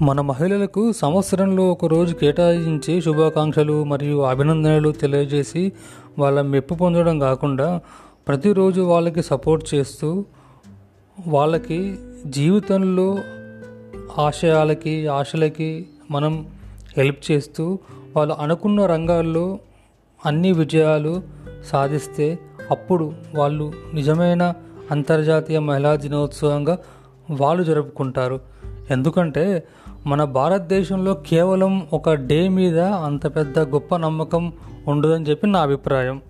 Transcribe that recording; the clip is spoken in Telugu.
మన మహిళలకు సంవత్సరంలో ఒక రోజు కేటాయించి శుభాకాంక్షలు మరియు అభినందనలు తెలియజేసి వాళ్ళ మెప్పు పొందడం కాకుండా ప్రతిరోజు వాళ్ళకి సపోర్ట్ చేస్తూ వాళ్ళకి జీవితంలో ఆశయాలకి ఆశలకి మనం హెల్ప్ చేస్తూ వాళ్ళు అనుకున్న రంగాల్లో అన్ని విజయాలు సాధిస్తే అప్పుడు వాళ్ళు నిజమైన అంతర్జాతీయ మహిళా దినోత్సవంగా వాళ్ళు జరుపుకుంటారు. ఎందుకంటే మన భారతదేశంలో కేవలం ఒక డే మీద అంత పెద్ద గొప్ప నమ్మకం ఉండదని చెప్పి నా అభిప్రాయం.